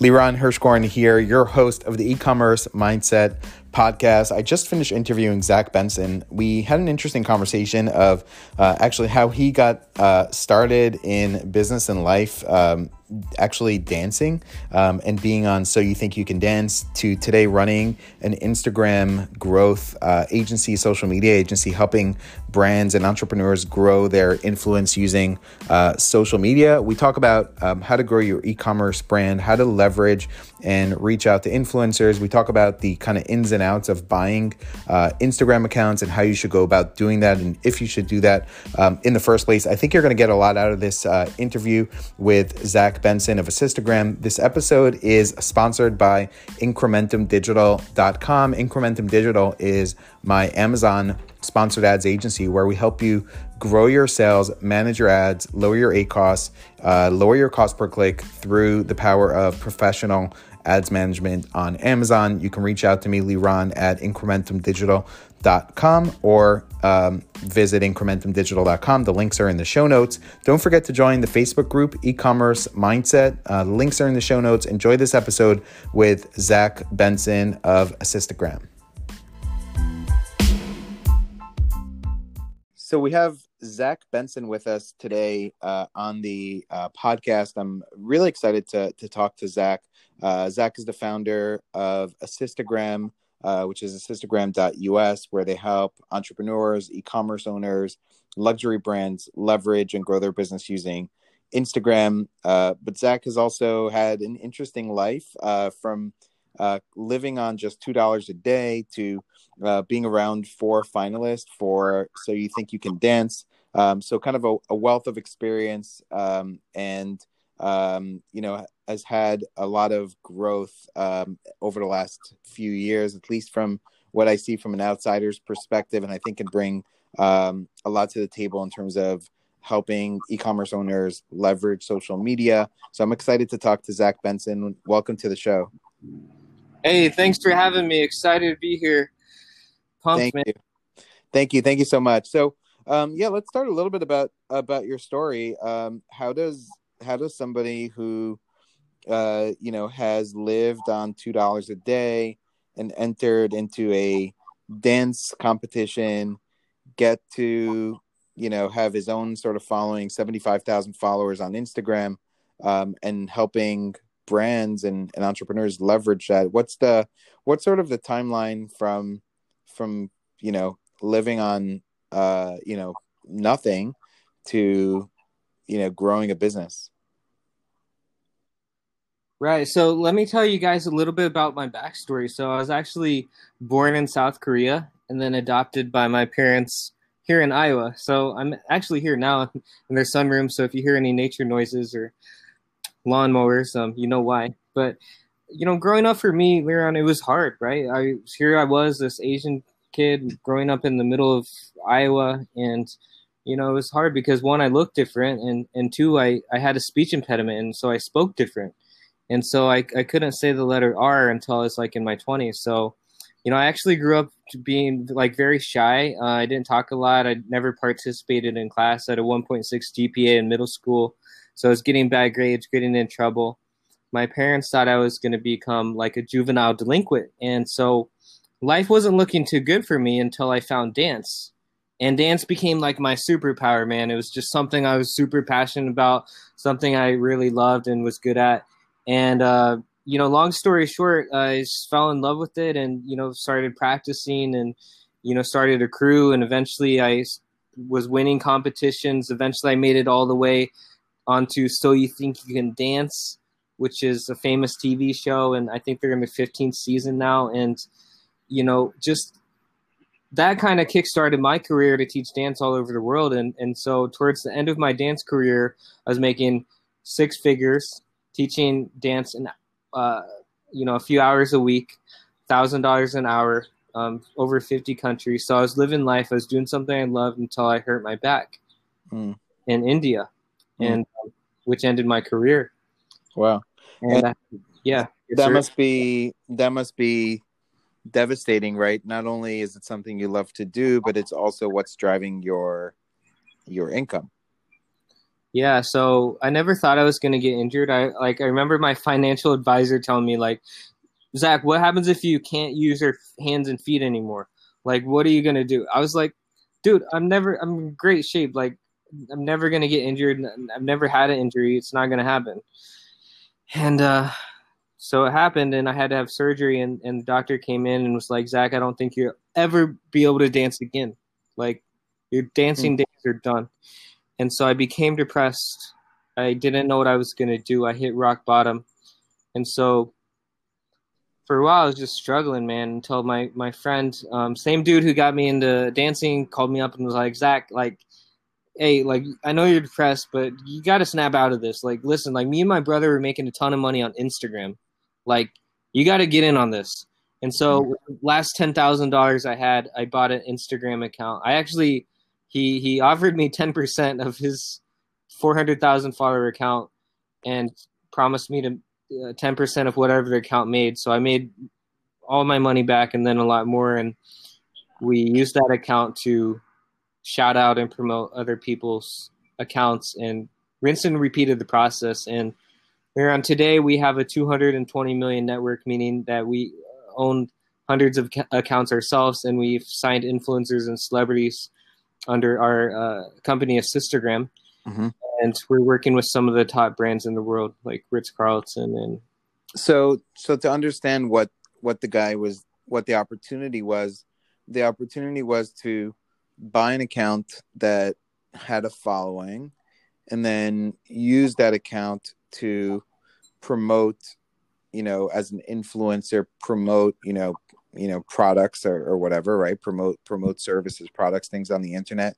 Liran Hirschkorn here, your host of the e-commerce mindset podcast. I just finished interviewing Zach Benson. We had an interesting conversation of uh, actually how he got uh, started in business and life, um, actually dancing um, and being on So You Think You Can Dance to today running an Instagram growth uh, agency, social media agency, helping brands and entrepreneurs grow their influence using uh, social media. We talk about um, how to grow your e commerce brand, how to leverage and reach out to influencers. We talk about the kind of ins and outs of buying uh, Instagram accounts and how you should go about doing that and if you should do that um, in the first place. I think you're going to get a lot out of this uh, interview with Zach Benson of Assistagram. This episode is sponsored by IncrementumDigital.com. Incrementum Digital is my Amazon sponsored ads agency where we help you grow your sales, manage your ads, lower your ACoS, uh, lower your cost per click through the power of professional ads management on Amazon. You can reach out to me, Liran, at incrementumdigital.com or um, visit incrementumdigital.com. The links are in the show notes. Don't forget to join the Facebook group, e-commerce mindset. Uh, links are in the show notes. Enjoy this episode with Zach Benson of Assistagram. So we have Zach Benson with us today uh, on the uh, podcast. I'm really excited to to talk to Zach. Uh, Zach is the founder of Assistagram, uh, which is assistagram.us, where they help entrepreneurs, e-commerce owners, luxury brands leverage and grow their business using Instagram. Uh, but Zach has also had an interesting life uh, from living on just two dollars a day to uh, being around four finalists for So You Think You Can Dance. Um, so, kind of a, a wealth of experience um, and, um, you know, has had a lot of growth um, over the last few years, at least from what I see from an outsider's perspective. And I think can bring um, a lot to the table in terms of helping e-commerce owners leverage social media. So I'm excited to talk to Zach Benson. Welcome to the show. Hey, thanks for having me. Excited to be here. Pumped, Thank man. you. Thank you. Thank you so much. So, um, yeah, let's start a little bit about about your story. Um, how does how does somebody who uh, you know has lived on two dollars a day and entered into a dance competition get to you know have his own sort of following 75,000 followers on Instagram um, and helping brands and, and entrepreneurs leverage that? What's the what's sort of the timeline from from you know living on uh you know nothing to you know growing a business right so let me tell you guys a little bit about my backstory. So i was actually born in south korea and then adopted by my parents here in iowa. So i'm actually here now in their sunroom so if you hear any nature noises or lawnmowers um you know why. But you know, growing up for me, Liran, it was hard, right? I here I was, this Asian kid growing up in the middle of Iowa, and you know, it was hard because one, I looked different, and and two, I I had a speech impediment, and so I spoke different, and so I I couldn't say the letter R until I was like in my twenties. So, you know, I actually grew up being like very shy. Uh, I didn't talk a lot. I never participated in class. I had a 1.6 GPA in middle school, so I was getting bad grades, getting in trouble my parents thought I was going to become like a juvenile delinquent. And so life wasn't looking too good for me until I found dance. And dance became like my superpower, man. It was just something I was super passionate about, something I really loved and was good at. And, uh, you know, long story short, I fell in love with it and, you know, started practicing and, you know, started a crew. And eventually I was winning competitions. Eventually I made it all the way onto So You Think You Can Dance which is a famous TV show, and I think they're in the 15th season now. And you know, just that kind of kickstarted my career to teach dance all over the world. And and so towards the end of my dance career, I was making six figures teaching dance and uh, you know a few hours a week, thousand dollars an hour, um, over 50 countries. So I was living life. I was doing something I loved until I hurt my back mm. in India, mm. and um, which ended my career. Wow. And, and yeah, that must be that must be devastating, right? Not only is it something you love to do, but it's also what's driving your your income. Yeah, so I never thought I was going to get injured. I like I remember my financial advisor telling me like, Zach, what happens if you can't use your hands and feet anymore? Like, what are you going to do? I was like, dude, I'm never, I'm in great shape. Like, I'm never going to get injured. I've never had an injury. It's not going to happen. And uh, so it happened, and I had to have surgery. And, and the doctor came in and was like, Zach, I don't think you'll ever be able to dance again. Like, your dancing mm-hmm. days are done. And so I became depressed. I didn't know what I was going to do. I hit rock bottom. And so for a while I was just struggling, man, until my my friend, um, same dude who got me into dancing, called me up and was like, Zach, like, hey, like I know you're depressed, but you got to snap out of this. Like, listen, like me and my brother were making a ton of money on Instagram. Like, you got to get in on this. And so, last ten thousand dollars I had, I bought an Instagram account. I actually, he he offered me ten percent of his four hundred thousand follower account, and promised me to uh, ten percent of whatever the account made. So I made all my money back and then a lot more, and we used that account to shout out and promote other people's accounts and rinse and repeated the process. And on today. We have a 220 million network, meaning that we own hundreds of accounts ourselves, and we've signed influencers and celebrities under our uh, company, Assistagram. Mm-hmm and we're working with some of the top brands in the world, like Ritz Carlton and. So, so to understand what what the guy was, what the opportunity was, the opportunity was to buy an account that had a following, and then use that account to promote, you know, as an influencer, promote, you know, you know, products or, or whatever, right? Promote promote services, products, things on the internet,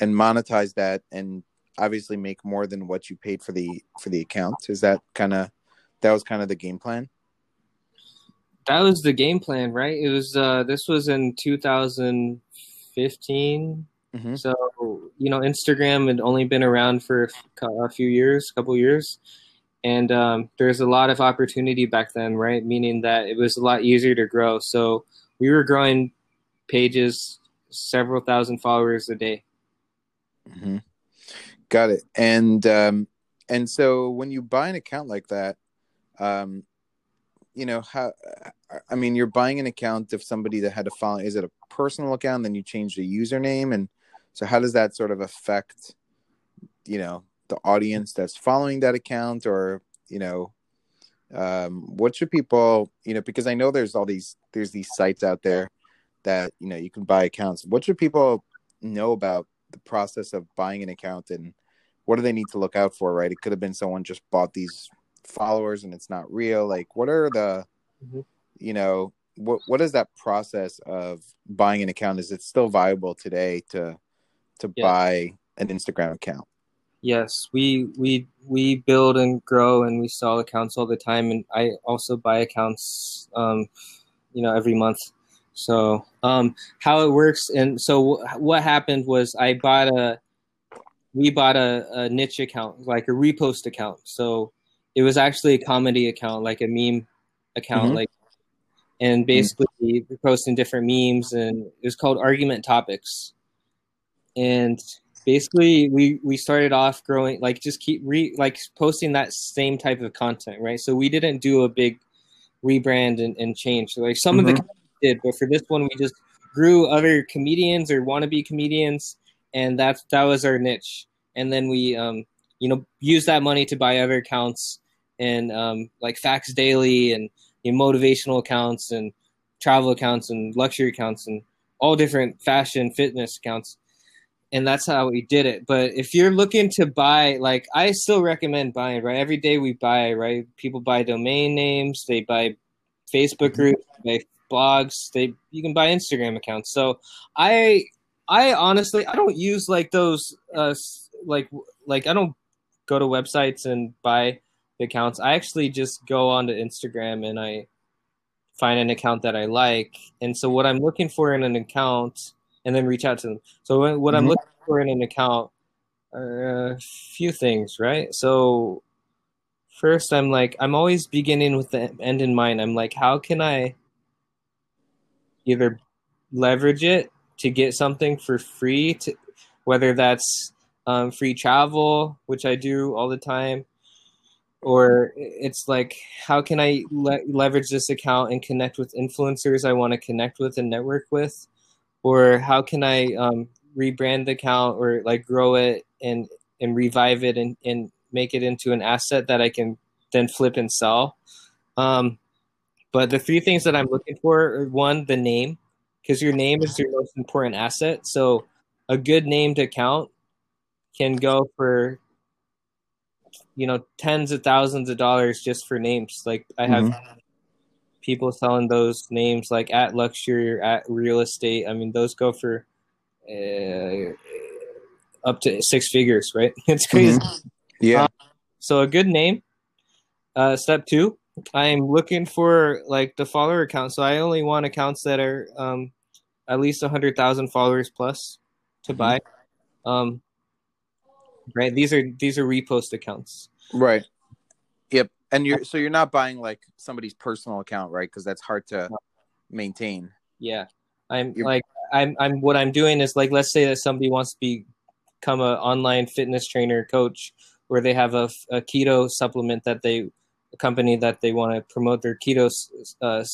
and monetize that and obviously make more than what you paid for the for the account. Is that kind of that was kind of the game plan? That was the game plan, right? It was uh this was in 2015. Mm-hmm. So, you know, Instagram had only been around for a few years, a couple years. And um, there's a lot of opportunity back then, right? Meaning that it was a lot easier to grow. So we were growing pages, several thousand followers a day. Mm-hmm. Got it. And um, and so when you buy an account like that, um, you know how I mean you're buying an account of somebody that had to follow. Is it a personal account? Then you change the username, and so how does that sort of affect, you know, the audience that's following that account, or you know, um, what should people, you know, because I know there's all these there's these sites out there that you know you can buy accounts. What should people know about the process of buying an account and what do they need to look out for, right? It could have been someone just bought these followers and it's not real. Like, what are the, mm-hmm. you know, what what is that process of buying an account? Is it still viable today to to yeah. buy an Instagram account? Yes, we we we build and grow and we sell accounts all the time, and I also buy accounts, um, you know, every month. So um, how it works, and so what happened was I bought a we bought a, a niche account, like a repost account. So it was actually a comedy account, like a meme account, mm-hmm. like and mm-hmm. basically mm-hmm. posting different memes and it was called argument topics and basically we we started off growing like just keep re like posting that same type of content right so we didn't do a big rebrand and, and change so like some mm-hmm. of the mm-hmm. did but for this one we just grew other comedians or wannabe comedians and that's that was our niche. And then we, um, you know, use that money to buy other accounts and um, like Facts Daily and you know, motivational accounts and travel accounts and luxury accounts and all different fashion fitness accounts. And that's how we did it. But if you're looking to buy, like, I still recommend buying, right? Every day we buy, right? People buy domain names, they buy Facebook mm-hmm. groups, they blogs, they you can buy Instagram accounts. So I I honestly I don't use like those uh like like I don't go to websites and buy the accounts. I actually just go onto Instagram and I find an account that I like. And so what I'm looking for in an account and then reach out to them. So what mm-hmm. I'm looking for in an account are a few things, right? So first I'm like I'm always beginning with the end in mind. I'm like how can I either leverage it to get something for free to whether that's um, free travel, which I do all the time. Or it's like, how can I le- leverage this account and connect with influencers I want to connect with and network with? Or how can I um, rebrand the account or like grow it and and revive it and, and make it into an asset that I can then flip and sell. Um, but the three things that I'm looking for are one, the name, because your name is your most important asset. So a good named account can go for you know tens of thousands of dollars just for names. Like I have mm-hmm. People selling those names like at luxury or at real estate. I mean, those go for uh, up to six figures, right? It's crazy. Mm-hmm. Yeah. Um, so a good name. Uh, step two, I'm looking for like the follower account. So I only want accounts that are um, at least a hundred thousand followers plus to mm-hmm. buy. Um, right. These are these are repost accounts. Right. Yep. And you're so you're not buying like somebody's personal account, right? Because that's hard to maintain. Yeah. I'm you're... like I'm I'm what I'm doing is like let's say that somebody wants to be become an online fitness trainer coach where they have a, a keto supplement that they a company that they want to promote their keto uh,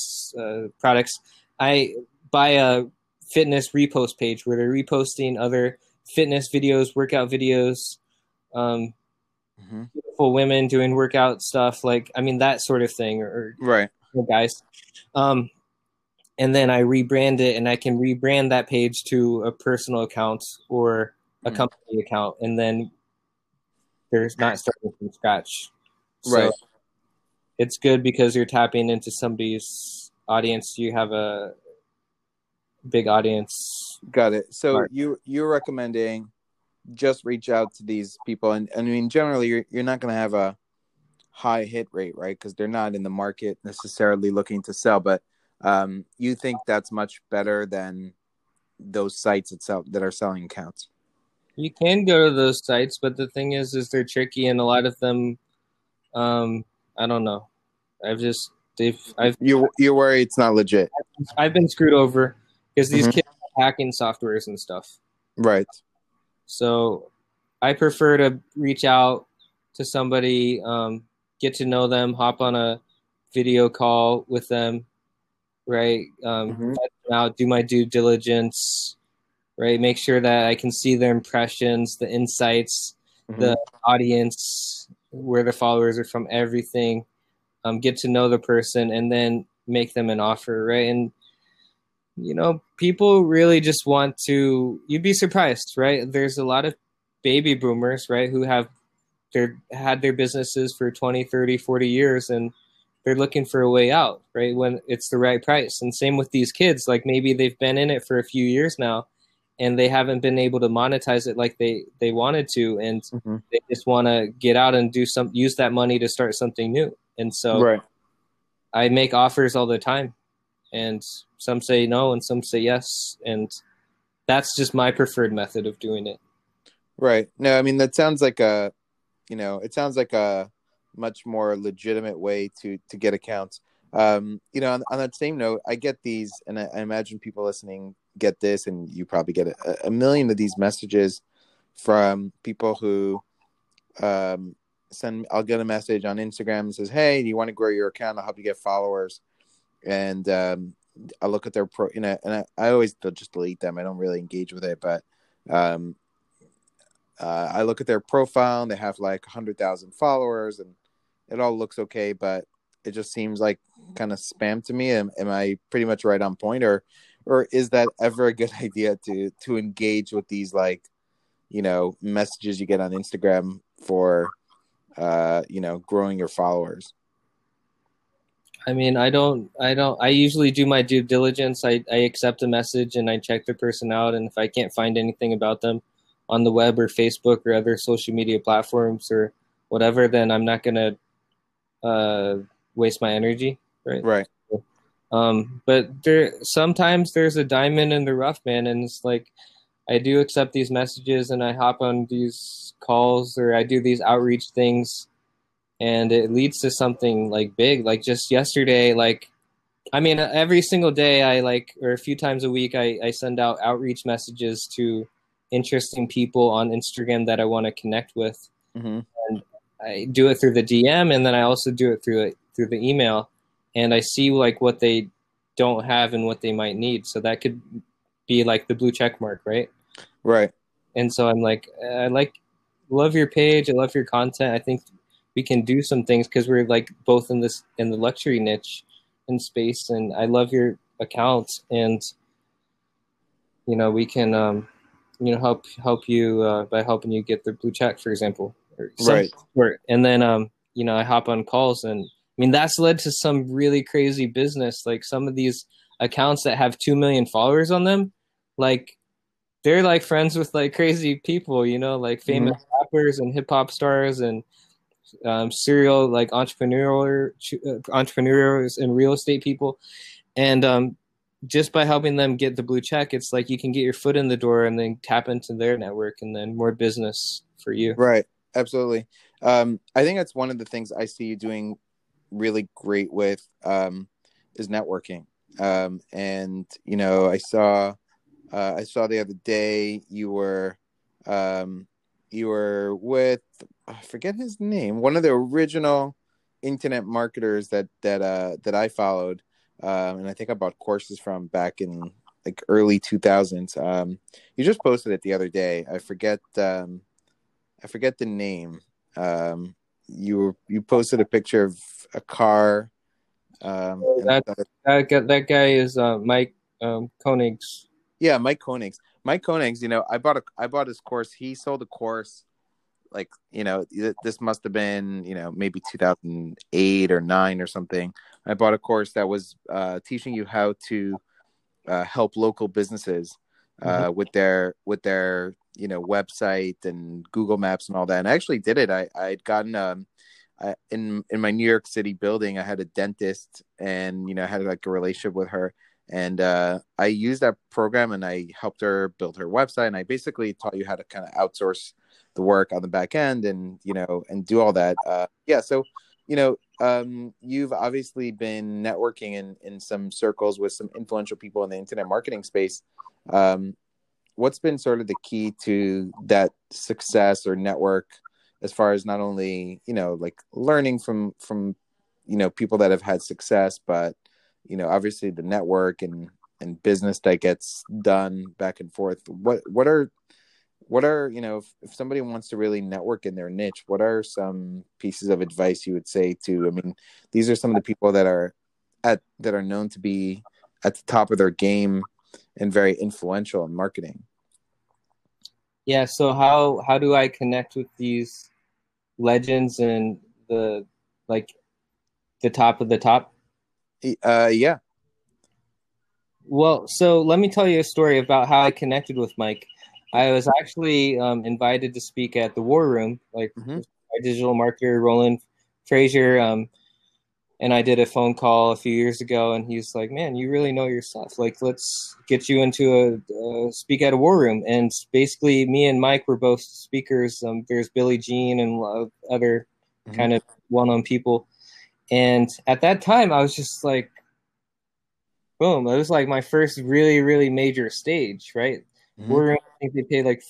uh, products i buy a fitness repost page where they're reposting other fitness videos workout videos um, mm-hmm. Beautiful women doing workout stuff like i mean that sort of thing or, right or guys um, and then i rebrand it and i can rebrand that page to a personal account or a mm. company account, and then there's not starting from scratch. So right. It's good because you're tapping into somebody's audience. You have a big audience. Got it. So part. you you're recommending just reach out to these people, and, and I mean generally you're you're not going to have a high hit rate, right? Because they're not in the market necessarily looking to sell, but um, you think that's much better than those sites itself that are selling accounts. You can go to those sites, but the thing is, is they're tricky, and a lot of them, um, I don't know. I've just they've I've you you worry it's not legit. I've been screwed over because these mm-hmm. kids are hacking softwares and stuff. Right. So, I prefer to reach out to somebody, um, get to know them, hop on a video call with them, right? Um, mm-hmm. out, do my due diligence, right? Make sure that I can see their impressions, the insights, mm-hmm. the audience, where the followers are from, everything. Um, get to know the person and then make them an offer, right? And you know, people really just want to. You'd be surprised, right? There's a lot of baby boomers, right, who have their had their businesses for 20, 30, 40 years and they're looking for a way out, right? When it's the right price. And same with these kids, like maybe they've been in it for a few years now and they haven't been able to monetize it like they they wanted to and mm-hmm. they just want to get out and do some use that money to start something new and so right. i make offers all the time and some say no and some say yes and that's just my preferred method of doing it right no i mean that sounds like a you know it sounds like a much more legitimate way to to get accounts um you know on, on that same note i get these and I, I imagine people listening get this, and you probably get a, a million of these messages from people who um, send. I'll get a message on Instagram and says, "Hey, do you want to grow your account? I'll help you get followers." And um, I look at their pro, you know, and I, I always just delete them. I don't really engage with it, but um, uh, I look at their profile and they have like hundred thousand followers, and it all looks okay, but it just seems like kind of spam to me. Am, am I pretty much right on point, or or is that ever a good idea to to engage with these like you know messages you get on Instagram for uh you know growing your followers? I mean, I don't, I don't, I usually do my due diligence. I, I accept a message and I check the person out. And if I can't find anything about them on the web or Facebook or other social media platforms or whatever, then I'm not going to uh, waste my energy. Right. Right. Um, but there sometimes there's a diamond in the rough, man, and it's like I do accept these messages and I hop on these calls or I do these outreach things, and it leads to something like big. Like just yesterday, like I mean, every single day I like or a few times a week I, I send out outreach messages to interesting people on Instagram that I want to connect with. hmm And I do it through the DM, and then I also do it through it through the email, and I see like what they don't have and what they might need. So that could be like the blue check mark, right? Right. And so I'm like, I like, love your page. I love your content. I think we can do some things because we're like both in this in the luxury niche and space, and I love your account, and you know we can, um, you know, help help you uh, by helping you get the blue check, for example, or Right. sort. And then, um, you know, I hop on calls, and I mean that's led to some really crazy business. Like some of these accounts that have two million followers on them, like they're like friends with like crazy people, you know, like famous rappers and hip hop stars and um, serial like entrepreneurial uh, entrepreneurs and real estate people, and um, just by helping them get the blue check, it's like you can get your foot in the door and then tap into their network and then more business for you. Right. Absolutely. Um, I think that's one of the things I see you doing really great with um, is networking. Um, and you know, I saw uh, I saw the other day you were um, you were with I forget his name, one of the original internet marketers that that uh, that I followed, um, and I think I bought courses from back in like early 2000s. Um, you just posted it the other day. I forget um, I forget the name. Um, you were, you posted a picture of a car. Um, That- thought- That guy, that guy is uh, Mike um, Koenigs. yeah, Mike Koenigs. Mike Koenigs. You know, I bought a I bought his course. He sold a course. Like you know, this must have been you know maybe 2008 or nine or something. I bought a course that was uh, teaching you how to uh, help local businesses uh, with their with their you know website and Google Maps and all that. And I actually did it. I i'd gotten um I, in in my New York City building. I had a dentist, and you know I had like a relationship with her, and uh, I used that program and I helped her build her website. And I basically taught you how to kind of outsource the work on the back end and you know and do all that. Uh, yeah, so you know um, you've obviously been networking in in some circles with some influential people in the internet marketing space. Um, what's been sort of the key to that success or network as far as not only you know like learning from from you know people that have had success but you know obviously the network and and business that gets done back and forth what what are what are you know if, if somebody wants to really network in their niche what are some pieces of advice you would say to i mean these are some of the people that are at that are known to be at the top of their game and very influential in marketing Yeah. So how how do I connect with these legends and the like the top of the top? uh yeah Well, so let me tell you a story about how I connected with Mike. I was actually um, invited to speak at the War Room, like Mhm. my digital marketer Roland Frasier, um, and I did a phone call a few years ago, and he's like, "Man, you really know your stuff. Like, let's get you into a uh, speak at a War Room." And basically, me and Mike were both speakers. Um, there's Billy Gene and a lot of other Mhm. kind of well-known people, and at that time, I was just like boom it was like my first really really major stage right Mhm. we're i think they pay like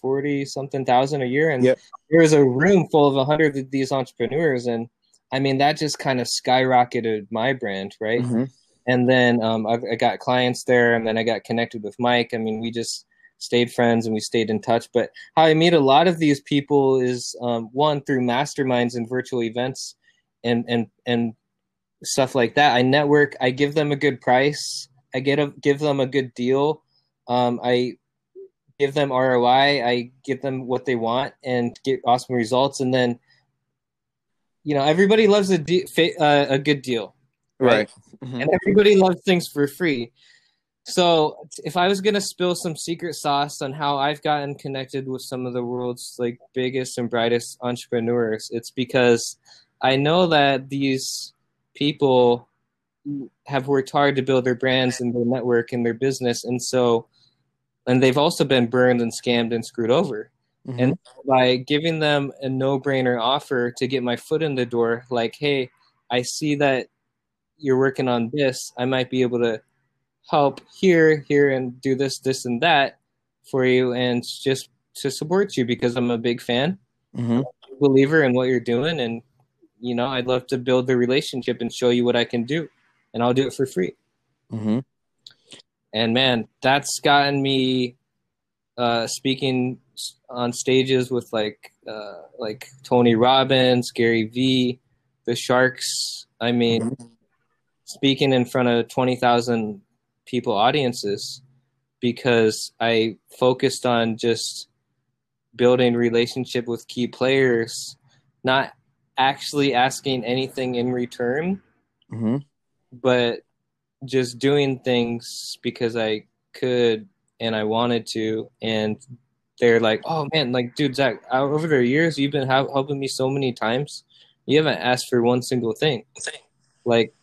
40 something thousand a year and Yep. there was a room full of 100 of these entrepreneurs and i mean that just kind of skyrocketed my brand right Mhm. and then um, I, I got clients there and then i got connected with mike i mean we just stayed friends and we stayed in touch but how i meet a lot of these people is um, one through masterminds and virtual events and and and stuff like that i network i give them a good price i get a give them a good deal um, i give them roi i give them what they want and get awesome results and then you know everybody loves a de- uh, a good deal right Mhm. and everybody loves things for free. So if I was gonna spill some secret sauce on how I've gotten connected with some of the world's like biggest and brightest entrepreneurs, it's because I know that these people have worked hard to build their brands and their network and their business, and so and they've also been burned and scammed and screwed over Mhm. and by giving them a no-brainer offer to get my foot in the door like hey i see that you're working on this i might be able to help here here and do this this and that for you and just to support you because I'm a big fan, hmm believer in what you're doing, and you know I'd love to build the relationship and show you what I can do, and I'll do it for free. hmm And man, that's gotten me uh, speaking on stages with like uh, like Tony Robbins, Gary Vee, the Sharks. I mean, speaking in front of twenty thousand people audiences because I focused on just building relationship with key players, not actually asking anything in return. Hmm but just doing things because I could and I wanted to. And they're like, oh man, like, dude, Zach, over the years, you've been ha- helping me so many times. You haven't asked for one single thing. Like,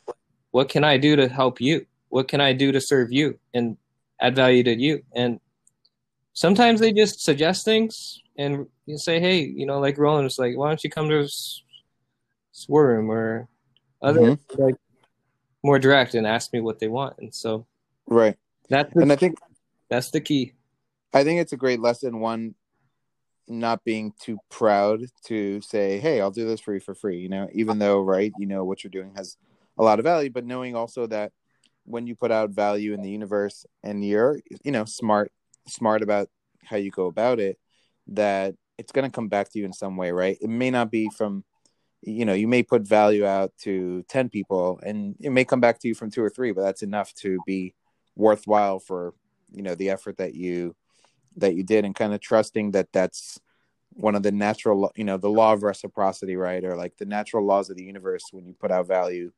what can I do to help you? What can I do to serve you and add value to you? And sometimes they just suggest things and you say, hey, you know, like Roland was like, why don't you come to S- Swarm or other mm-hmm. like more direct and ask me what they want. And so Right. that's And I think that's the key. I think it's a great lesson. One, not being too proud to say, "Hey, I'll do this for you for free." You know, even though right, you know what you're doing has a lot of value, but knowing also that when you put out value in the universe and you're, you know, smart, smart about how you go about it, that it's going to come back to you in some way, right? It may not be from, you know, you may put value out to ten people, and it may come back to you from two or three, but that's enough to be worthwhile for you know the effort that you that you did and kind of trusting that that's one of the natural you know the law of reciprocity right? Or like the natural laws of the universe when you put out value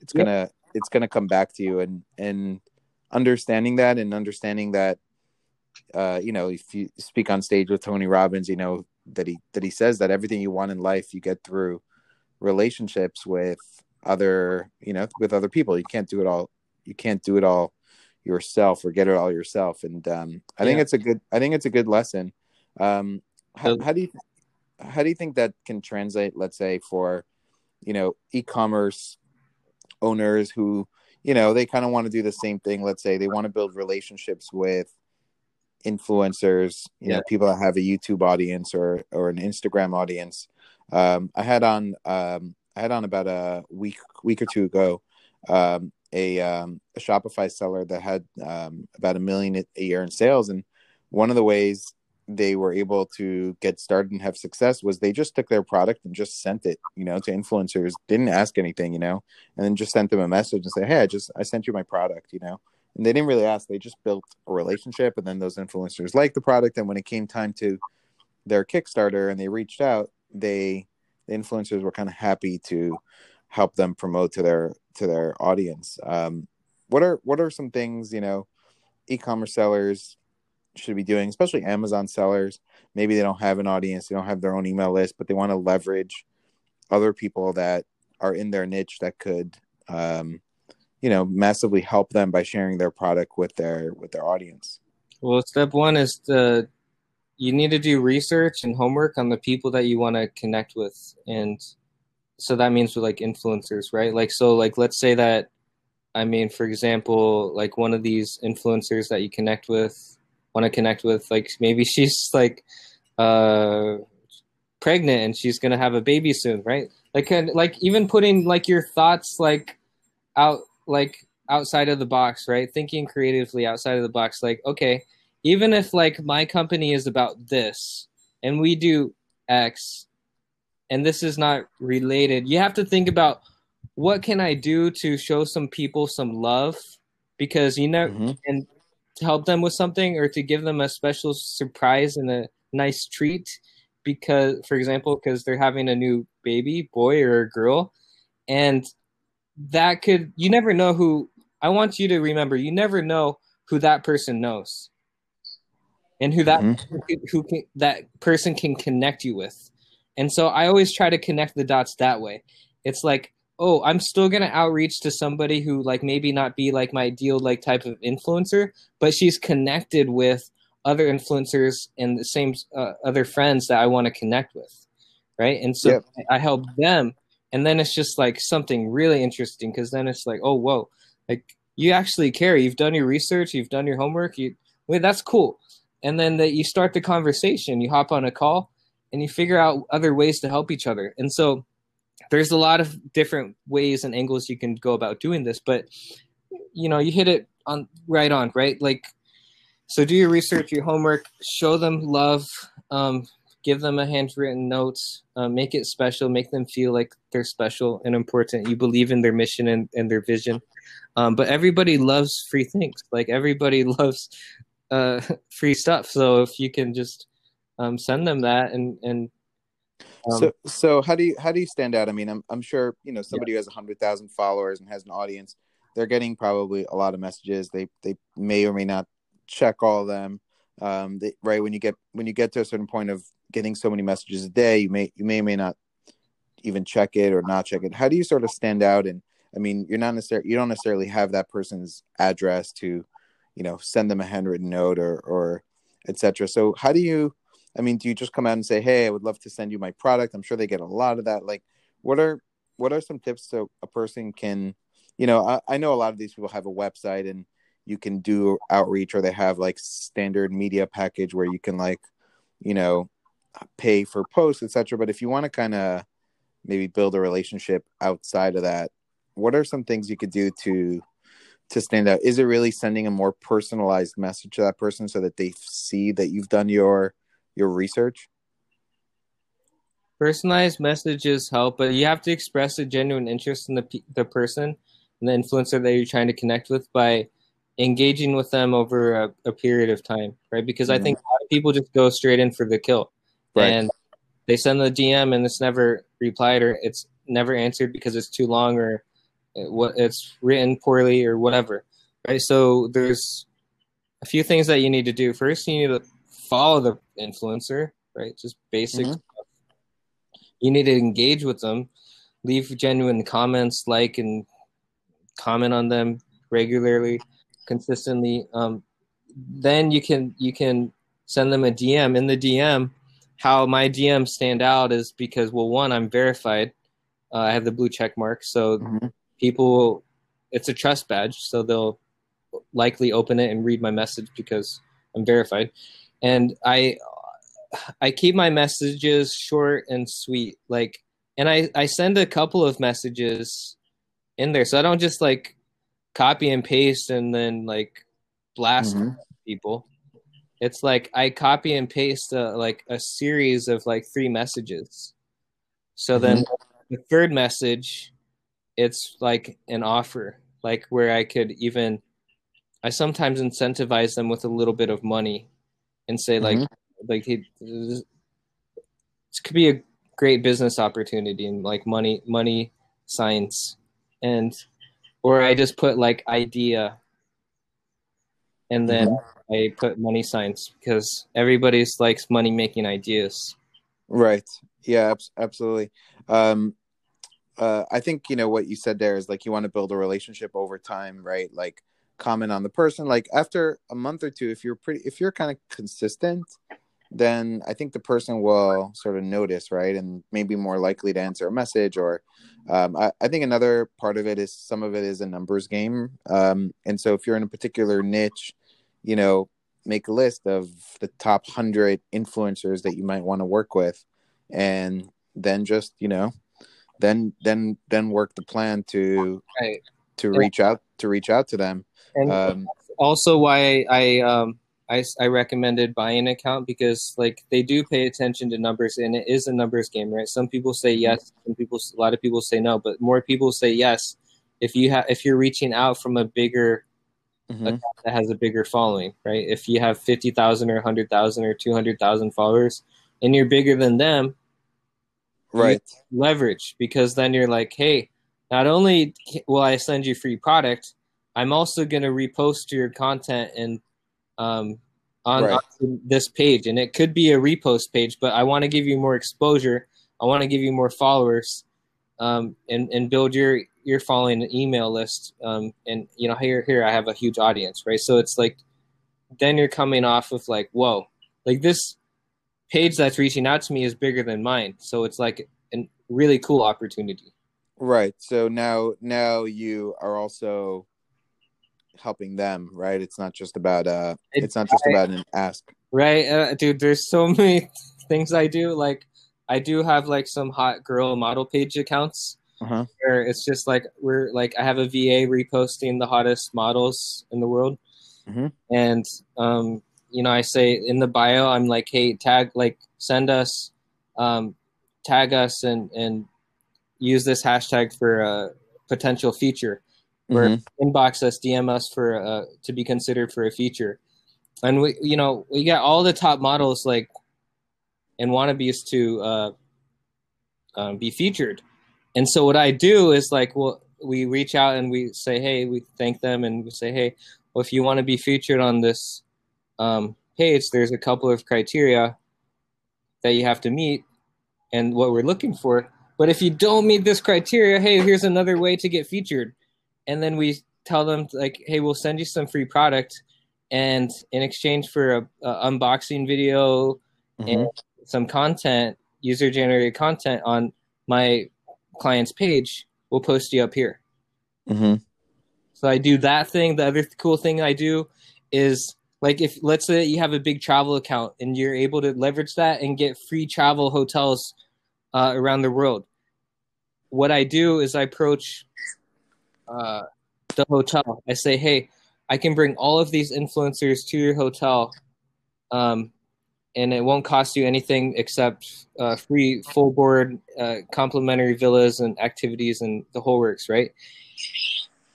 it's gonna it's gonna come back to you. And and understanding that and understanding that uh you know if you speak on stage with tony robbins you know that he that he says that everything you want in life you get through relationships with other you know with other people. You can't do it all you can't do it all yourself or get it all yourself. And um i think it's a good i think it's a good lesson. Um how, how do you how do you think that can translate let's say for you know e-commerce owners who you know they kind of want to do the same thing. Let's say they want to build relationships with influencers you Yeah. know people that have a youtube audience or or an instagram audience um i had on um i had on about a week week or two ago um a um a shopify seller that had um about a million a year in sales. And one of the ways they were able to get started and have success was they just took their product and just sent it you know to influencers didn't ask anything you know and then just sent them a message and say hey i just i sent you my product you know. And they didn't really ask they just built a relationship and then those influencers liked the product. And when it came time to their kickstarter and they reached out they the influencers were kind of happy to help them promote to their to their audience. Um what are what are some things you know e-commerce sellers should be doing especially amazon sellers? Maybe they don't have an audience they don't have their own email list but they want to leverage other people that are in their niche that could um you know massively help them by sharing their product with their with their audience. Well, step one is to you need to do research and homework on the people that you want to connect with, and so that means with like influencers, right? Like so, like let's say that, I mean, for example, like one of these influencers that you connect with, want to connect with, like maybe she's like, uh, pregnant and she's gonna have a baby soon, right? Like, kind like even putting like your thoughts like out like outside of the box, right? Thinking creatively outside of the box, like okay even if like my company is about this and we do x and this is not related you have to think about what can i do to show some people some love because you know Mhm. and to help them with something or to give them a special surprise and a nice treat because for example because they're having a new baby boy or girl and that could you never know who i want you to remember you never know who that person knows and who that Mhm. who can, that person can connect you with. And so I always try to connect the dots that way. It's like, oh, I'm still gonna outreach to somebody who like maybe not be like my ideal like type of influencer, but she's connected with other influencers and the same uh, other friends that I want to connect with, right? And so Yep. I help them, and then it's just like something really interesting because then it's like, oh, whoa, like you actually care. You've done your research, you've done your homework. You wait, that's cool. And then that you start the conversation. You hop on a call, and you figure out other ways to help each other. And so there's a lot of different ways and angles you can go about doing this, but you know, you hit it on right on, right? Like so do your research, your homework, show them love, um, give them a handwritten note, uh, make it special, make them feel like they're special and important. You believe in their mission and, and their vision. Um, but everybody loves free things. Like everybody loves uh, free stuff. So if you can just um, send them that and and um, so so how do you how do you stand out? I mean, I'm I'm sure you know somebody yeah. who has a hundred thousand followers and has an audience. They're getting probably a lot of messages. They they may or may not check all of them. Um, they, right when you get when you get to a certain point of getting so many messages a day, you may you may or may not even check it or not check it. How do you sort of stand out? And I mean, you're not necessarily you don't necessarily have that person's address to, you know, send them a handwritten note or or etc. So how do you? I mean, do you just come out and say, "Hey, I would love to send you my product"? I'm sure they get a lot of that. Like, what are what are some tips so a person can, you know, I, I know a lot of these people have a website and you can do outreach or they have like standard media package where you can like you know pay for posts etc but if you want to kind of maybe build a relationship outside of that what are some things you could do to to stand out is it really sending a more personalized message to that person so that they see that you've done your your research personalized messages help but you have to express a genuine interest in the the person and the influencer that you're trying to connect with by engaging with them over a, a period of time, right? Because mm-hmm. I think a lot of people just go straight in for the kill, right. and they send the DM and it's never replied or it's never answered because it's too long or what it's written poorly or whatever, right? So there's a few things that you need to do. First, you need to follow the influencer, right? Just basic. Mm-hmm. You need to engage with them, leave genuine comments, like and comment on them regularly consistently, um, then you can you can send them a DM. In the DM, how my DMs stand out is because well, one, I'm verified. Uh, I have the blue check mark, so mm-hmm. People, it's a trust badge, so they'll likely open it and read my message because I'm verified, and I I keep my messages short and sweet, like, and I I send a couple of messages in there, so I don't just like copy and paste and then like blast mm-hmm. people. It's like I copy and paste a, like a series of like three messages. So mm-hmm. then the third message, it's like an offer, like where I could even, I sometimes incentivize them with a little bit of money, and say like, mm-hmm. like he, this could be a great business opportunity and like money, money, science, and or I just put like idea and then mm-hmm. I put money science because everybody's likes money making ideas. Right. Yeah, absolutely. Um, uh, I think you know what you said there is like you want to build a relationship over time, right? Like comment on the person. Like after a month or two, if you're pretty, if you're kind of consistent, then I think the person will sort of notice, right? And maybe more likely to answer a message. Or um, I, I, think another part of it is some of it is a numbers game. Um, and so if you're in a particular niche, you know, make a list of the top 100 influencers that you might want to work with. And then just, you know, then then then work the plan to right. to yeah. reach out to reach out to them. And um, also why I um I, I recommended buying an account because like they do pay attention to numbers and it is a numbers game, right? Some people say mm-hmm. yes, some people a lot of people say no, but more people say yes if you have if you're reaching out from a bigger mm-hmm. account that has a bigger following, right? If you have fifty thousand or hundred thousand or two hundred thousand followers and you're bigger than them, right? Leverage because then you're like, hey, not only will I send you free product, I'm also going to repost your content and um, on, right. on this page, and it could be a repost page, but I want to give you more exposure. I want to give you more followers, um, and and build your your following an email list. Um, and you know, here here I have a huge audience, right? So it's like, then you're coming off of like, whoa, like this page that's reaching out to me is bigger than mine. So it's like a really cool opportunity. Right. So now now you are also helping them, right? It's not just about uh, it's not just about an ask. Right, uh, dude. There's so many things I do. Like, I do have like some hot girl model page accounts Uh-huh. where it's just like we're like I have a VA reposting the hottest models in the world, Mhm. and um, you know I say in the bio I'm like, hey, tag like send us, um, tag us and and use this hashtag for a potential feature, or Mhm. inbox us, DM us for uh, to be considered for a feature, and we you know we got all the top models like and wannabes to uh, um, be featured. And so what I do is like, well, we reach out and we say, hey, we thank them and we say, hey, well, if you want to be featured on this um, page, there's a couple of criteria that you have to meet and what we're looking for. But if you don't meet this criteria, hey, here's another way to get featured. And then we tell them like, hey, we'll send you some free product, and in exchange for a, a unboxing video Mhm. and some content, user generated content on my client's page, we'll post you up here. Mhm. So I do that thing. The other cool thing I do is like if let's say you have a big travel account and you're able to leverage that and get free travel hotels uh, around the world. What I do is I approach uh, the hotel. I say, hey, I can bring all of these influencers to your hotel, um, and it won't cost you anything except uh, free full board, uh, complimentary villas and activities and the whole works, right?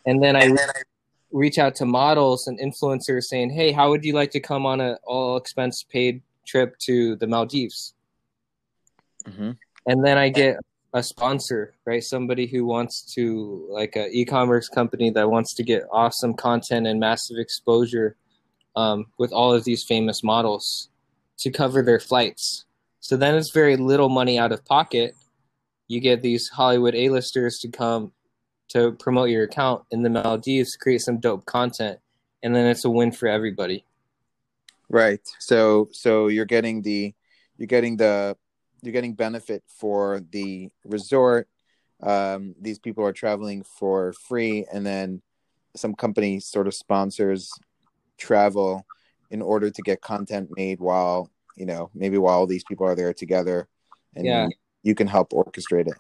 And then I reach out to models and influencers saying, "Hey, how would you like to come on a all expense paid trip to the Maldives?" Mhm. And then I get a sponsor, right? Somebody who wants to like an e-commerce company that wants to get awesome content and massive exposure um, with all of these famous models to cover their flights. So then it's very little money out of pocket. You get these Hollywood A-listers to come to promote your account in the Maldives, create some dope content, and then it's a win for everybody. Right. So so you're getting the you're getting the you're getting benefit for the resort. Um, these people are traveling for free, and then some company sort of sponsors travel in order to get content made while you know maybe while these people are there together, and Yeah. you can help orchestrate it.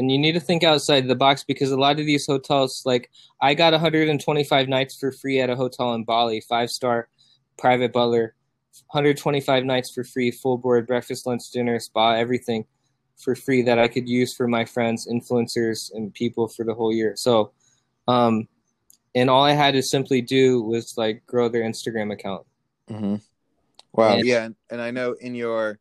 And you need to think outside the box because a lot of these hotels, like I got 125 nights for free at a hotel in Bali, five star, private butler, 125 nights for free, full board, breakfast, lunch, dinner, spa, everything for free that I could use for my friends, influencers, and people for the whole year. So, um, and all I had to simply do was like grow their Instagram account. mm-hmm. Wow. And- yeah, and, and I know in your,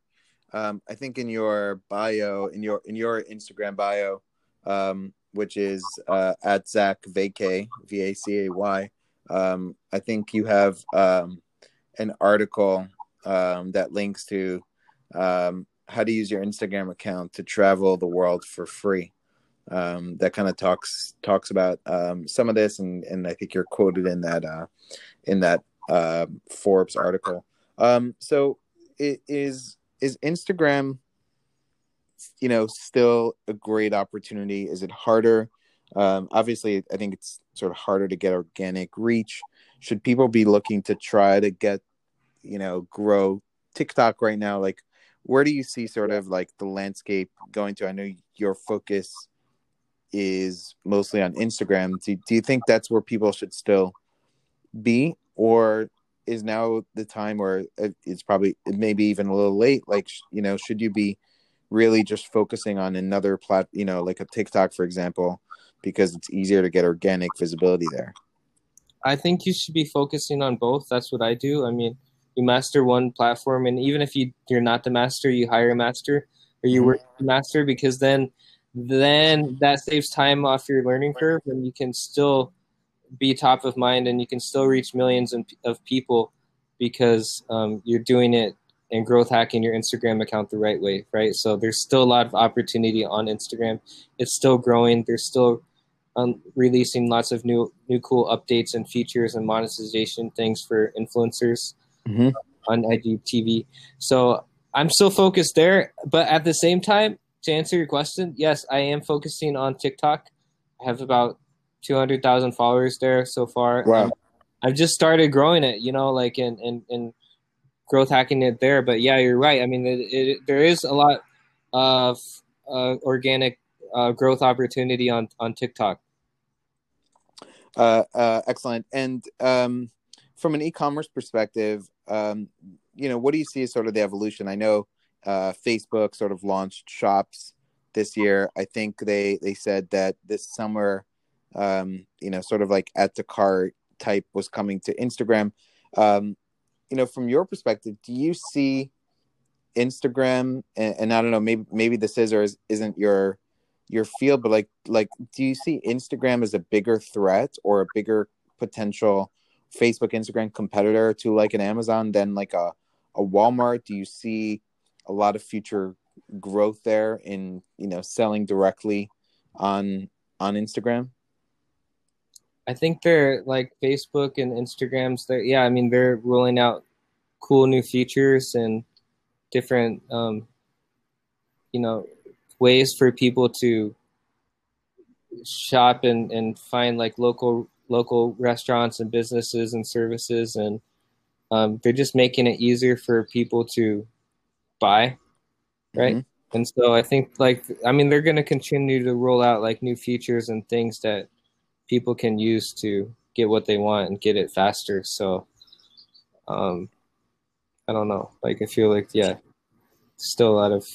um, I think in your bio, in your in your Instagram bio, um, which is uh, at Zach Vacay, V A C A Y. Um, I think you have um, an article um, that links to um, how to use your Instagram account to travel the world for free. Um, that kind of talks talks about um, some of this, and, and I think you're quoted in that uh, in that uh, Forbes article. Um, so it is is Instagram, you know, still a great opportunity? Is it harder? Um, obviously, I think it's sort of harder to get organic reach. Should people be looking to try to get, you know, grow TikTok right now? Like, where do you see sort of like the landscape going to? I know your focus is mostly on Instagram. Do, do you think that's where people should still be, or is now the time where it's probably maybe even a little late? Like, you know, should you be really just focusing on another plat, you know, like a TikTok, for example, because it's easier to get organic visibility there? I think you should be focusing on both. That's what I do. I mean, you master one platform, and even if you you're not the master, you hire a master or you Mhm. work with the master because then then that saves time off your learning curve, and you can still be top of mind, and you can still reach millions of people because um, you're doing it and growth hacking your Instagram account the right way, right? So there's still a lot of opportunity on Instagram. It's still growing. There's still um, releasing lots of new new cool updates and features and monetization things for influencers Mhm. on IGTV. So I'm still focused there, but at the same time, to answer your question, yes, I am focusing on TikTok. I have about 200,000 followers there so far. Wow. Um, I've just started growing it, you know, like and and and growth hacking it there. But yeah, you're right. I mean, it, it, there is a lot of uh, organic uh, growth opportunity on on TikTok. Uh, uh, excellent. And um, from an e-commerce perspective, um, you know, what do you see as sort of the evolution? I know uh, Facebook sort of launched shops this year. I think they they said that this summer, um, you know, sort of like at the cart type was coming to Instagram. Um, you know, from your perspective, do you see Instagram and, and I don't know, maybe maybe the scissors isn't your your field, but like like do you see Instagram as a bigger threat or a bigger potential Facebook Instagram competitor to like an Amazon than like a a Walmart? Do you see a lot of future growth there in you know selling directly on on Instagram? I think they're like Facebook and Instagrams. They're yeah, I mean they're rolling out cool new features and different um, you know ways for people to shop and, and find like local local restaurants and businesses and services and um, they're just making it easier for people to buy right mm-hmm. and so i think like i mean they're going to continue to roll out like new features and things that people can use to get what they want and get it faster. So um i don't know. Like i feel like yeah still a lot of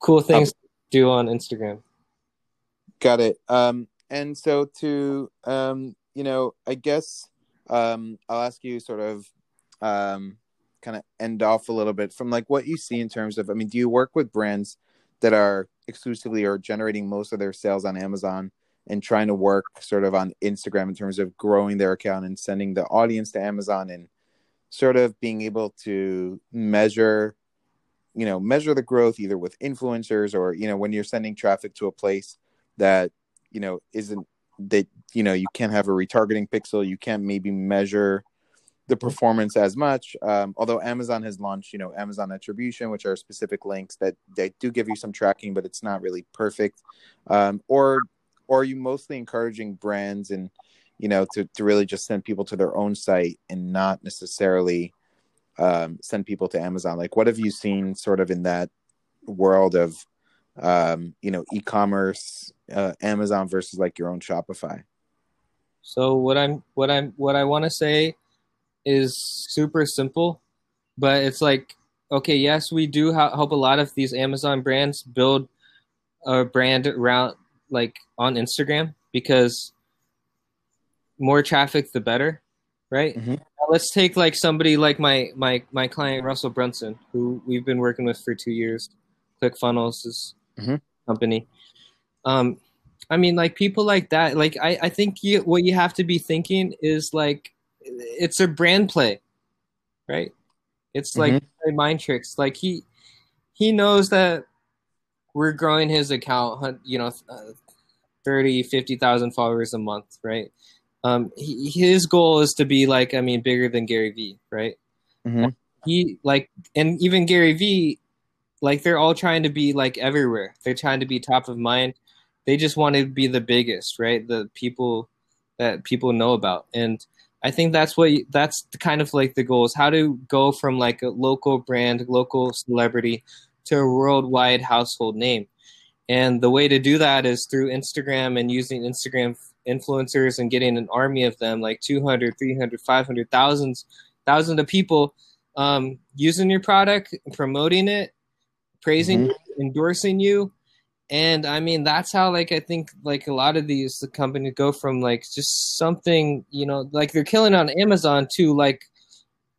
cool things um, to do on instagram. Got it. Um and so to um you know i guess um i'll ask you sort of um kind of end off a little bit from like what you see in terms of i mean do you work with brands that are exclusively or generating most of their sales on amazon and trying to work sort of on instagram in terms of growing their account and sending the audience to amazon and sort of being able to measure you know measure the growth either with influencers or you know when you're sending traffic to a place that you know isn't that you know you can't have a retargeting pixel you can't maybe measure the performance as much. Um, although Amazon has launched, you know, Amazon attribution, which are specific links that they do give you some tracking, but it's not really perfect. Um, or, or are you mostly encouraging brands and, you know, to to really just send people to their own site and not necessarily um, send people to Amazon? Like, what have you seen sort of in that world of, um, you know, e-commerce, uh, Amazon versus like your own Shopify? So what I'm what I'm what I want to say is super simple, but it's like okay, yes, we do help a lot of these Amazon brands build a brand around like on Instagram because more traffic the better, right? Mm-hmm. Let's take like somebody like my my my client Russell Brunson, who we've been working with for two years. ClickFunnels is mm-hmm. company. Um, I mean, like people like that. Like I I think you what you have to be thinking is like it's a brand play, right? It's like mm-hmm. mind tricks. Like he he knows that we're growing his account, you know, uh, 30, 50,000 followers a month, right? Um, he, his goal is to be like, I mean, bigger than Gary Vee, right? Mm-hmm. He like, and even Gary Vee, like they're all trying to be like everywhere. They're trying to be top of mind. They just want to be the biggest, right? The people that people know about. And I think that's what that's kind of like the goal is how to go from like a local brand, local celebrity to a worldwide household name. And the way to do that is through Instagram and using Instagram influencers and getting an army of them like 200, 300, 500, thousands, thousands of people um, using your product, promoting it, praising, mm-hmm. endorsing you, and i mean that's how like i think like a lot of these the companies go from like just something you know like they're killing on amazon to like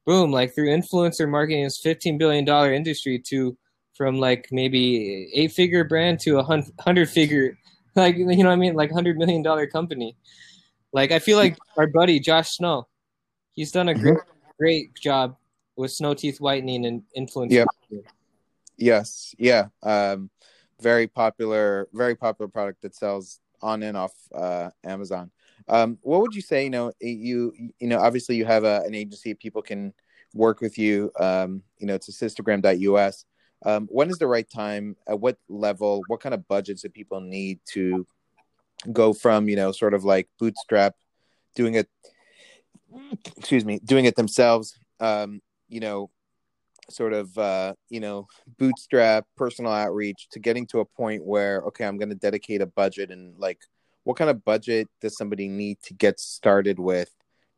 boom like through influencer marketing is 15 billion dollar industry to from like maybe eight figure brand to a hundred figure like you know what i mean like hundred million dollar company like i feel like our buddy josh snow he's done a great mm-hmm. great job with snow teeth whitening and influencer yep. yes yeah um very popular, very popular product that sells on and off uh, Amazon. Um, what would you say? You know, you you know, obviously you have a, an agency. People can work with you. Um, you know, it's assistagram.us. Um, when is the right time? At what level? What kind of budgets do people need to go from you know, sort of like bootstrap, doing it? Excuse me, doing it themselves. Um, you know, sort of uh, you know bootstrap personal outreach to getting to a point where okay i'm going to dedicate a budget and like what kind of budget does somebody need to get started with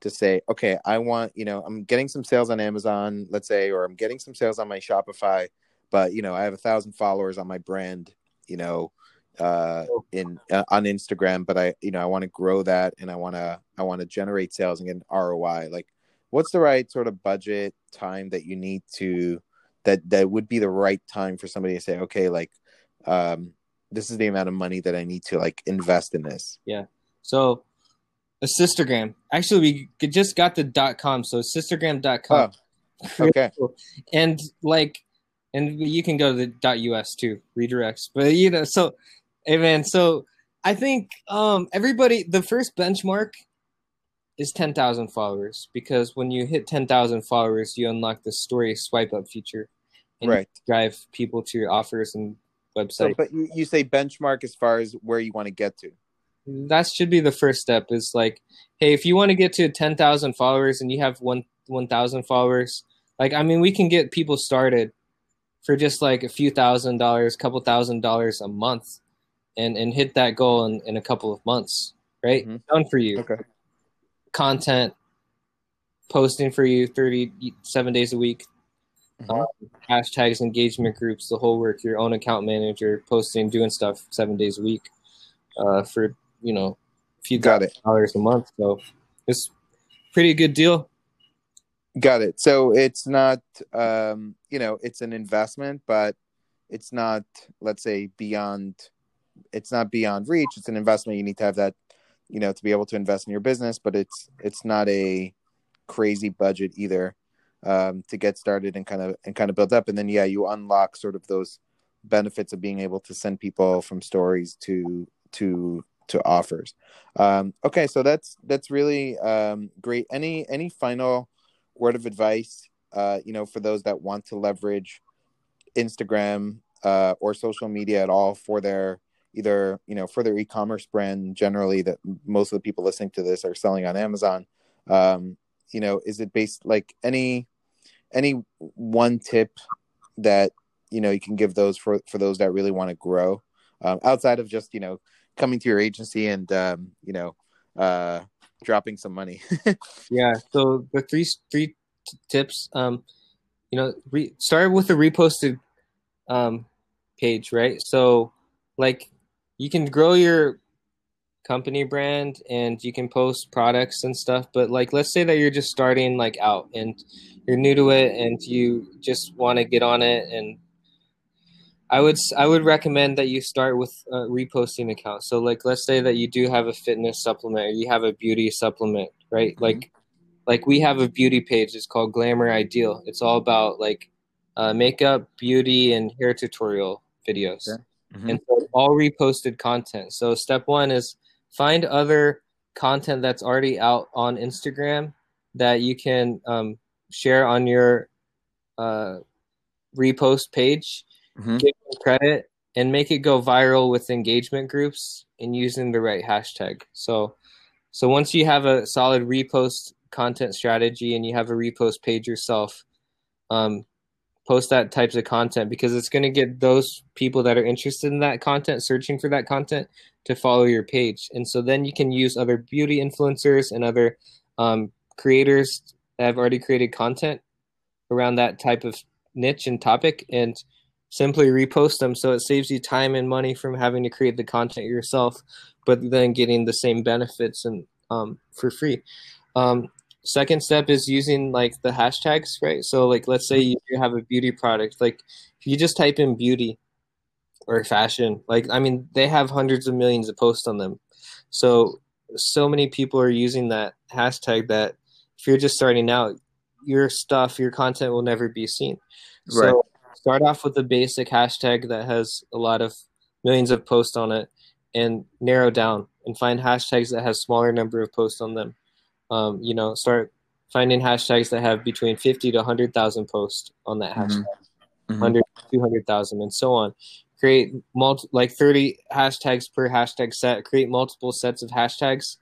to say okay i want you know i'm getting some sales on amazon let's say or i'm getting some sales on my shopify but you know i have a thousand followers on my brand you know uh in uh, on instagram but i you know i want to grow that and i want to i want to generate sales and get an roi like what's the right sort of budget time that you need to that that would be the right time for somebody to say okay like um this is the amount of money that i need to like invest in this yeah. So a sistergram. Actually we just got the dot com. So assistagram.com oh, okay. And like and you can go to the us too redirects but you know so hey man so i think um everybody the first benchmark is 10,000 followers because when you hit 10,000 followers, you unlock the story swipe up feature and right. drive people to your offers and website. So, but you, you say benchmark as far as where you want to get to. That should be the first step is like, hey, if you want to get to 10,000 followers and you have one 1,000 followers, like, I mean, we can get people started for just like a few thousand dollars, couple thousand dollars a month and, and hit that goal in, in a couple of months, right? Mm-hmm. Done for you. Okay content posting for you 37 days a week mm-hmm. um, hashtags engagement groups the whole work your own account manager posting doing stuff seven days a week uh, for you know a few got it dollars a month so it's pretty good deal got it. So it's not um you know it's an investment but it's not let's say beyond it's not beyond reach. It's an investment. You need to have that you know to be able to invest in your business but it's it's not a crazy budget either um, to get started and kind of and kind of build up. And then yeah you unlock sort of those benefits of being able to send people from stories to to to offers. Um, okay. So that's that's really um, great. Any any final word of advice uh, you know for those that want to leverage instagram uh, or social media at all for their either you know for their e-commerce brand generally that most of the people listening to this are selling on amazon um, you know is it based like any any one tip that you know you can give those for for those that really want to grow um, outside of just you know coming to your agency and um, you know uh, dropping some money. Yeah so the three three t- tips um you know re- start with the reposted um page right? So like you can grow your company brand and you can post products and stuff but like let's say that you're just starting like out and you're new to it and you just want to get on it and i would i would recommend that you start with a reposting account so like let's say that you do have a fitness supplement or you have a beauty supplement right mm-hmm. like like we have a beauty page it's called glamour ideal it's all about like uh, makeup beauty and hair tutorial videos. Mm-hmm. And so all reposted content. So step one is find other content that's already out on Instagram that you can um, share on your uh, repost page, mm-hmm. give them credit, and make it go viral with engagement groups and using the right hashtag. So, so once you have a solid repost content strategy and you have a repost page yourself, um, post that types of content because it's going to get those people that are interested in that content searching for that content to follow your page and so then you can use other beauty influencers and other um, creators that have already created content around that type of niche and topic and simply repost them. So it saves you time and money from having to create the content yourself but then getting the same benefits and um, for free. Um, second step is using like the hashtags right? So like let's say you have a beauty product like if you just type in beauty or fashion like i mean they have hundreds of millions of posts on them. So so many people are using that hashtag that if you're just starting out your stuff your content will never be seen. Right. so start off with a basic hashtag that has a lot of millions of posts on it and narrow down and find hashtags that has smaller number of posts on them um, you know, start finding hashtags that have between 50 to 100,000 posts on that hashtag, mm-hmm. 100, 200,000, and so on. Create multi, like 30 hashtags per hashtag set. Create multiple sets of hashtags,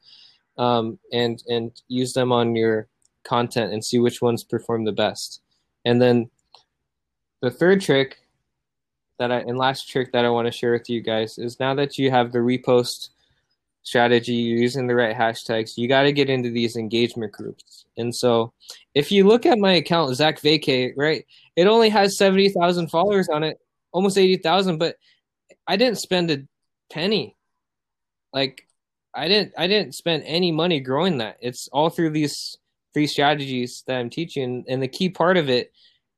um, and and use them on your content and see which ones perform the best. And then the third trick that I and last trick that I want to share with you guys is now that you have the repost strategy, you're using the right hashtags, you got to get into these engagement groups. And so, if you look at my account, Zach Vacay, right, it only has seventy thousand followers on it, almost eighty thousand, but I didn't spend a penny. Like, I didn't, I didn't spend any money growing that. It's all through these three strategies that I'm teaching, and the key part of it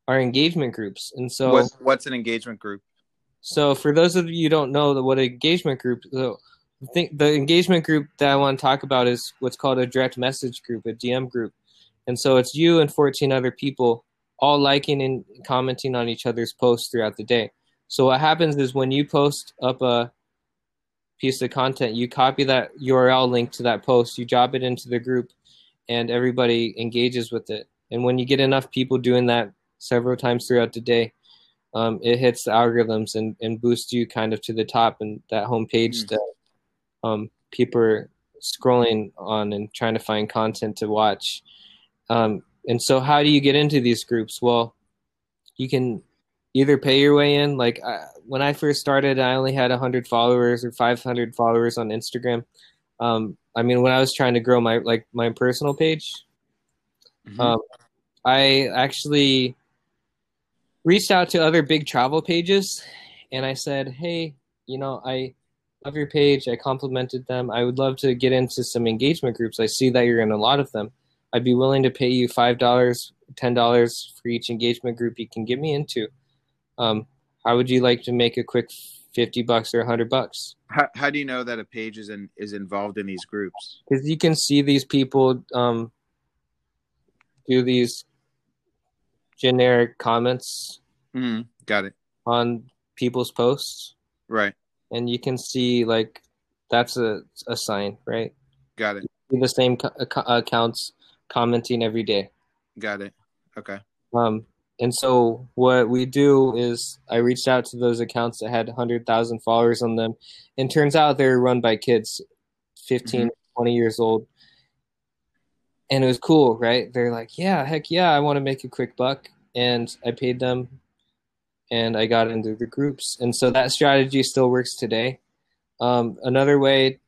are engagement groups. And so, What, what's an engagement group? so for those of you who don't know what an engagement group, so think the engagement group that I want to talk about is what's called a direct message group, a DM group. And so it's you and 14 other people all liking and commenting on each other's posts throughout the day. So what happens is when you post up a piece of content, you copy that URL link to that post, you drop it into the group, and everybody engages with it. And when you get enough people doing that several times throughout the day, um, it hits the algorithms and, and boosts you kind of to the top and that homepage Mm. that um, people are scrolling on and trying to find content to watch. Um, and so, how do you get into these groups? Well, you can either pay your way in. Like I, when I first started, I only had 100 followers or 500 followers on Instagram. Um, I mean, when I was trying to grow my like my personal page, Mhm. um, I actually reached out to other big travel pages and I said, Hey, you know, I love your page. I complimented them. I would love to get into some engagement groups. I see that you're in a lot of them. I'd be willing to pay you $5, $10 for each engagement group you can get me into. Um, how would you like to make a quick 50 bucks or a 100 bucks? how, how do you know that a page is in, is involved in these groups? because you can see these people um, do these generic comments Mhm. Got it. on people's posts, Right. and you can see like that's a a sign, right? Got it. See the same co- accounts commenting every day. Got it. Okay. Um, and so what we do is I reached out to those accounts that had 100,000 followers on them, and turns out they're run by kids, 15, 20 years old. And it was cool, right? They're like, yeah, heck yeah, I want to make a quick buck. And I paid them and I got into the groups. And so that strategy still works today. Um, another way,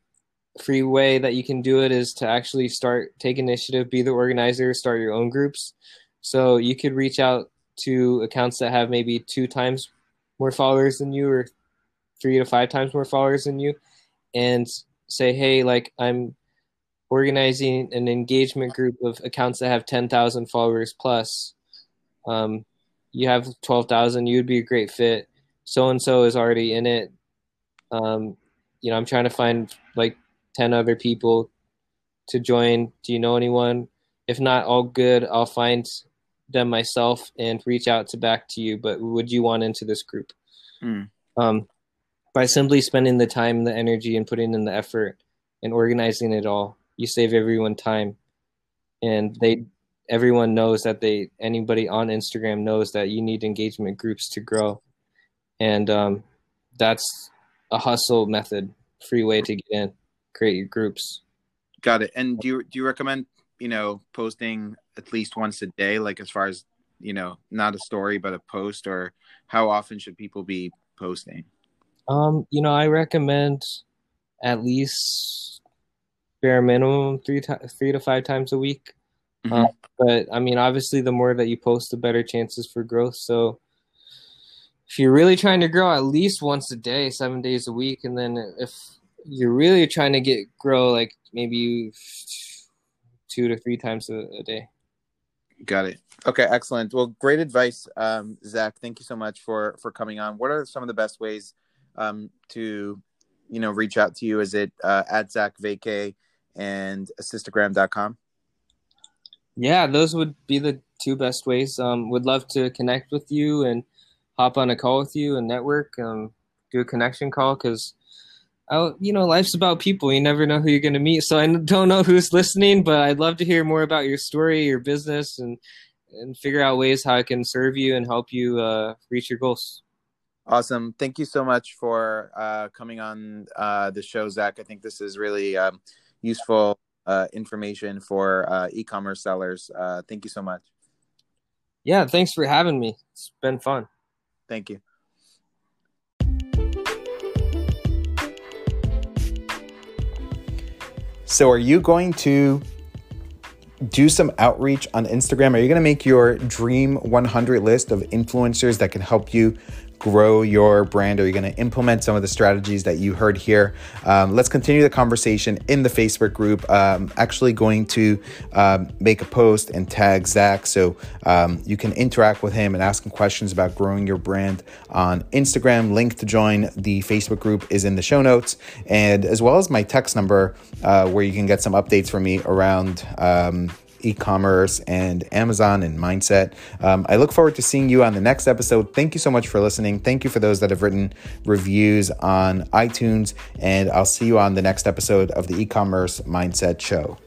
free way that you can do it is to actually start, take initiative, be the organizer, start your own groups. So you could reach out to accounts that have maybe two times more followers than you or three to five times more followers than you and say, hey, like I'm organizing an engagement group of accounts that have 10,000 followers plus. Um, you have 12,000, you would be a great fit. So and so is already in it. Um, you know, I'm trying to find like 10 other people to join. Do you know anyone? If not, all good. I'll find them myself and reach out to back to you. But would you want into this group? Mm. Um, by simply spending the time, the energy, and putting in the effort and organizing it all, you save everyone time, and they everyone knows that they anybody on Instagram knows that you need engagement groups to grow, and um, that's a hustle method, free way to get in, create your groups. Got it. And do you do you recommend you know posting at least once a day, like as far as you know, not a story but a post, or how often should people be posting? Um, you know, I recommend at least bare minimum three to three to five times a week. Mhm. Uh, but I mean, obviously, the more that you post, the better chances for growth. So, if you're really trying to grow, at least once a day, seven days a week, and then if you're really trying to get grow, like maybe two to three times a, a day. Got it. Okay, excellent. Well, great advice, um, Zach. Thank you so much for for coming on. What are some of the best ways um, to you know reach out to you? Is it uh, at Zach Vacay and assistagram.com? Yeah, those would be the two best ways. Um, would love to connect with you and hop on a call with you and network. Um, do a connection call because, you know, life's about people. You never know who you're going to meet. So I don't know who's listening, but I'd love to hear more about your story, your business, and and figure out ways how I can serve you and help you uh, reach your goals. Awesome. Thank you so much for uh, coming on uh, the show, Zach. I think this is really um, useful uh, information for uh, e-commerce sellers. Uh, thank you so much. Yeah, thanks for having me. It's been fun. Thank you. So, are you going to do some outreach on Instagram? Are you going to make your dream 100 list of influencers that can help you grow your brand? Are you going to implement some of the strategies that you heard here? Um, let's continue the conversation in the Facebook group. I'm actually going to um, make a post and tag Zach so um, you can interact with him and ask him questions about growing your brand on Instagram. Link to join the Facebook group is in the show notes, and as well as my text number uh, where you can get some updates from me around e commerce and Amazon and mindset. Um, I look forward to seeing you on the next episode. Thank you so much for listening. Thank you for those that have written reviews on iTunes. And I'll see you on the next episode of the e commerce mindset show.